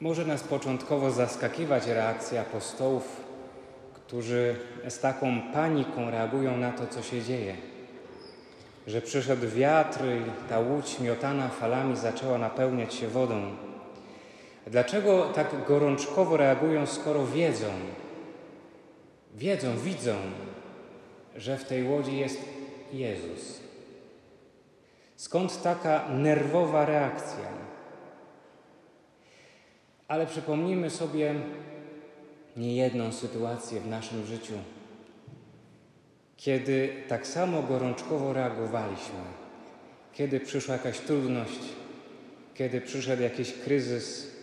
Może nas początkowo zaskakiwać reakcja apostołów, którzy z taką paniką reagują na to, co się dzieje. Że przyszedł wiatr i ta łódź miotana falami zaczęła napełniać się wodą. Dlaczego tak gorączkowo reagują, skoro wiedzą, wiedzą, widzą, że w tej łodzi jest Jezus? Skąd taka nerwowa reakcja? Ale przypomnijmy sobie niejedną sytuację w naszym życiu, kiedy tak samo gorączkowo reagowaliśmy, kiedy przyszła jakaś trudność, kiedy przyszedł jakiś kryzys,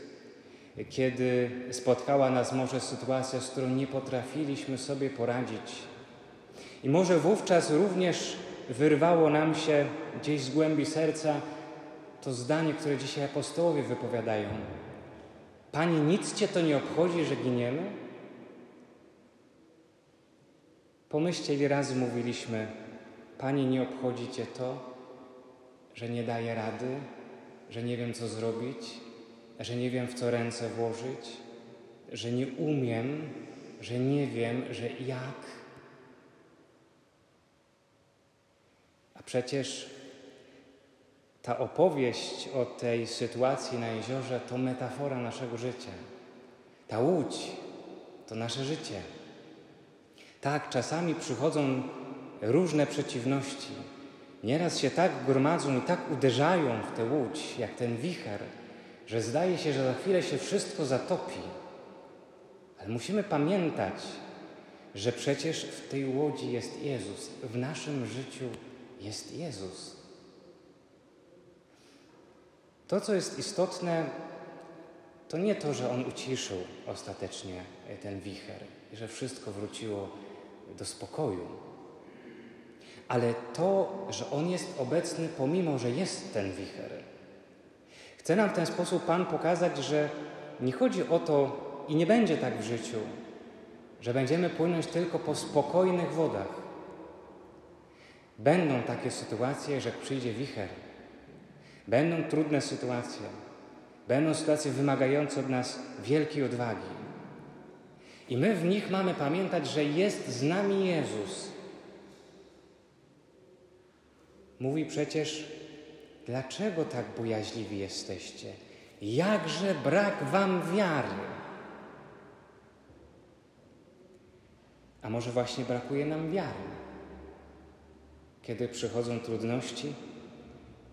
kiedy spotkała nas może sytuacja, z którą nie potrafiliśmy sobie poradzić. I może wówczas również wyrwało nam się gdzieś z głębi serca to zdanie, które dzisiaj apostołowie wypowiadają. Panie, nic Cię to nie obchodzi, że giniemy? Pomyślcie, ile razy mówiliśmy, Panie, nie obchodzi Cię to, że nie daję rady, że nie wiem, co zrobić, że nie wiem, w co ręce włożyć, że nie umiem, że nie wiem, że jak. A przecież ta opowieść o tej sytuacji na jeziorze to metafora naszego życia. Ta łódź to nasze życie. Tak, czasami przychodzą różne przeciwności. Nieraz się tak gromadzą i tak uderzają w tę łódź, jak ten wicher, że zdaje się, że za chwilę się wszystko zatopi. Ale musimy pamiętać, że przecież w tej łodzi jest Jezus, w naszym życiu jest Jezus. To, co jest istotne, to nie to, że On uciszył ostatecznie ten wicher i że wszystko wróciło do spokoju, ale to, że On jest obecny, pomimo że jest ten wicher. Chce nam w ten sposób Pan pokazać, że nie chodzi o to i nie będzie tak w życiu, że będziemy płynąć tylko po spokojnych wodach. Będą takie sytuacje, że przyjdzie wicher, będą trudne sytuacje, będą sytuacje wymagające od nas wielkiej odwagi. I my w nich mamy pamiętać, że jest z nami Jezus. Mówi przecież, dlaczego tak bojaźliwi jesteście? Jakże brak wam wiary? A może właśnie brakuje nam wiary? Kiedy przychodzą trudności,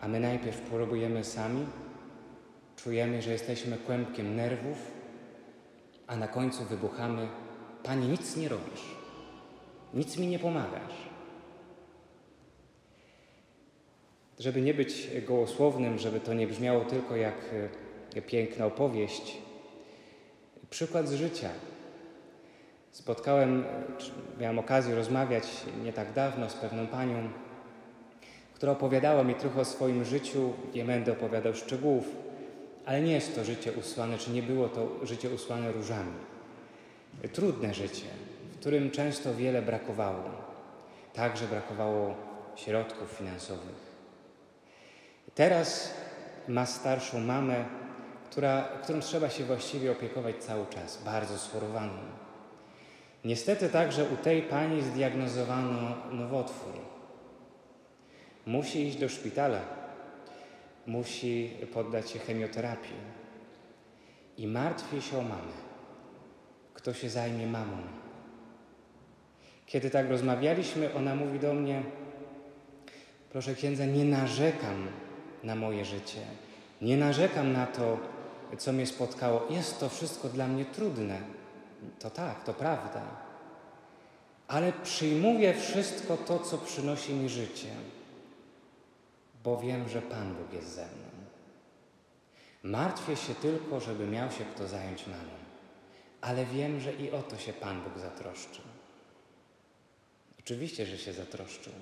a my najpierw próbujemy sami, czujemy, że jesteśmy kłębkiem nerwów, a na końcu wybuchamy: Panie, nic nie robisz, nic mi nie pomagasz. Żeby nie być gołosłownym, żeby to nie brzmiało tylko jak e, piękna opowieść, przykład z życia. Spotkałem, miałem okazję rozmawiać nie tak dawno z pewną panią, która opowiadała mi trochę o swoim życiu. Nie będę opowiadał szczegółów, ale nie jest to życie usłane, czy nie było to życie usłane różami. Trudne życie, w którym często wiele brakowało. Także brakowało środków finansowych. Teraz ma starszą mamę, która, którą trzeba się właściwie opiekować cały czas, bardzo schorowaną. Niestety także u tej pani zdiagnozowano nowotwór. Musi iść do szpitala, musi poddać się chemioterapii i martwi się o mamę. Kto się zajmie mamą? Kiedy tak rozmawialiśmy, ona mówi do mnie: Proszę księdza, nie narzekam na moje życie, nie narzekam na to, co mnie spotkało. Jest to wszystko dla mnie trudne. To tak, to prawda. Ale przyjmuję wszystko to, co przynosi mi życie bo wiem, że Pan Bóg jest ze mną. Martwię się tylko, żeby miał się kto zająć mamą, ale wiem, że i o to się Pan Bóg zatroszczył. Oczywiście, że się zatroszczył.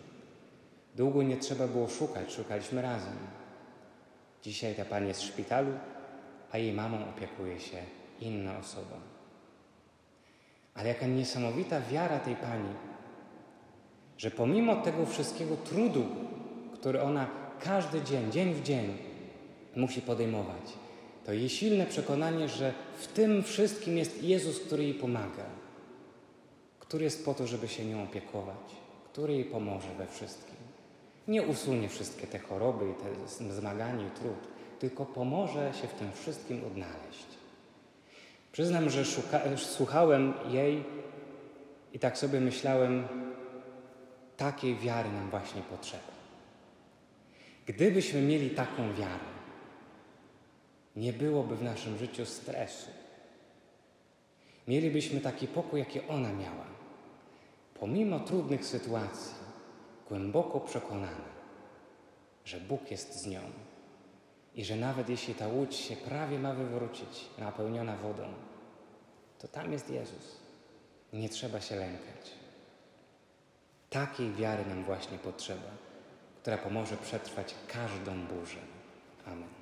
Długo nie trzeba było szukać, szukaliśmy razem. Dzisiaj ta pani jest w szpitalu, a jej mamą opiekuje się inna osoba. Ale jaka niesamowita wiara tej pani, że pomimo tego wszystkiego trudu, który ona każdy dzień, dzień w dzień musi podejmować. To jej silne przekonanie, że w tym wszystkim jest Jezus, który jej pomaga, który jest po to, żeby się nią opiekować, który jej pomoże we wszystkim. Nie usunie wszystkie te choroby i te zmagania i trud, tylko pomoże się w tym wszystkim odnaleźć. Przyznam, że szuka, słuchałem jej i tak sobie myślałem, takiej wiary nam właśnie potrzeba. Gdybyśmy mieli taką wiarę, nie byłoby w naszym życiu stresu. Mielibyśmy taki pokój, jaki ona miała. Pomimo trudnych sytuacji, głęboko przekonana, że Bóg jest z nią i że nawet jeśli ta łódź się prawie ma wywrócić, napełniona wodą, to tam jest Jezus. Nie trzeba się lękać. Takiej wiary nam właśnie potrzeba, która pomoże przetrwać każdą burzę. Amen.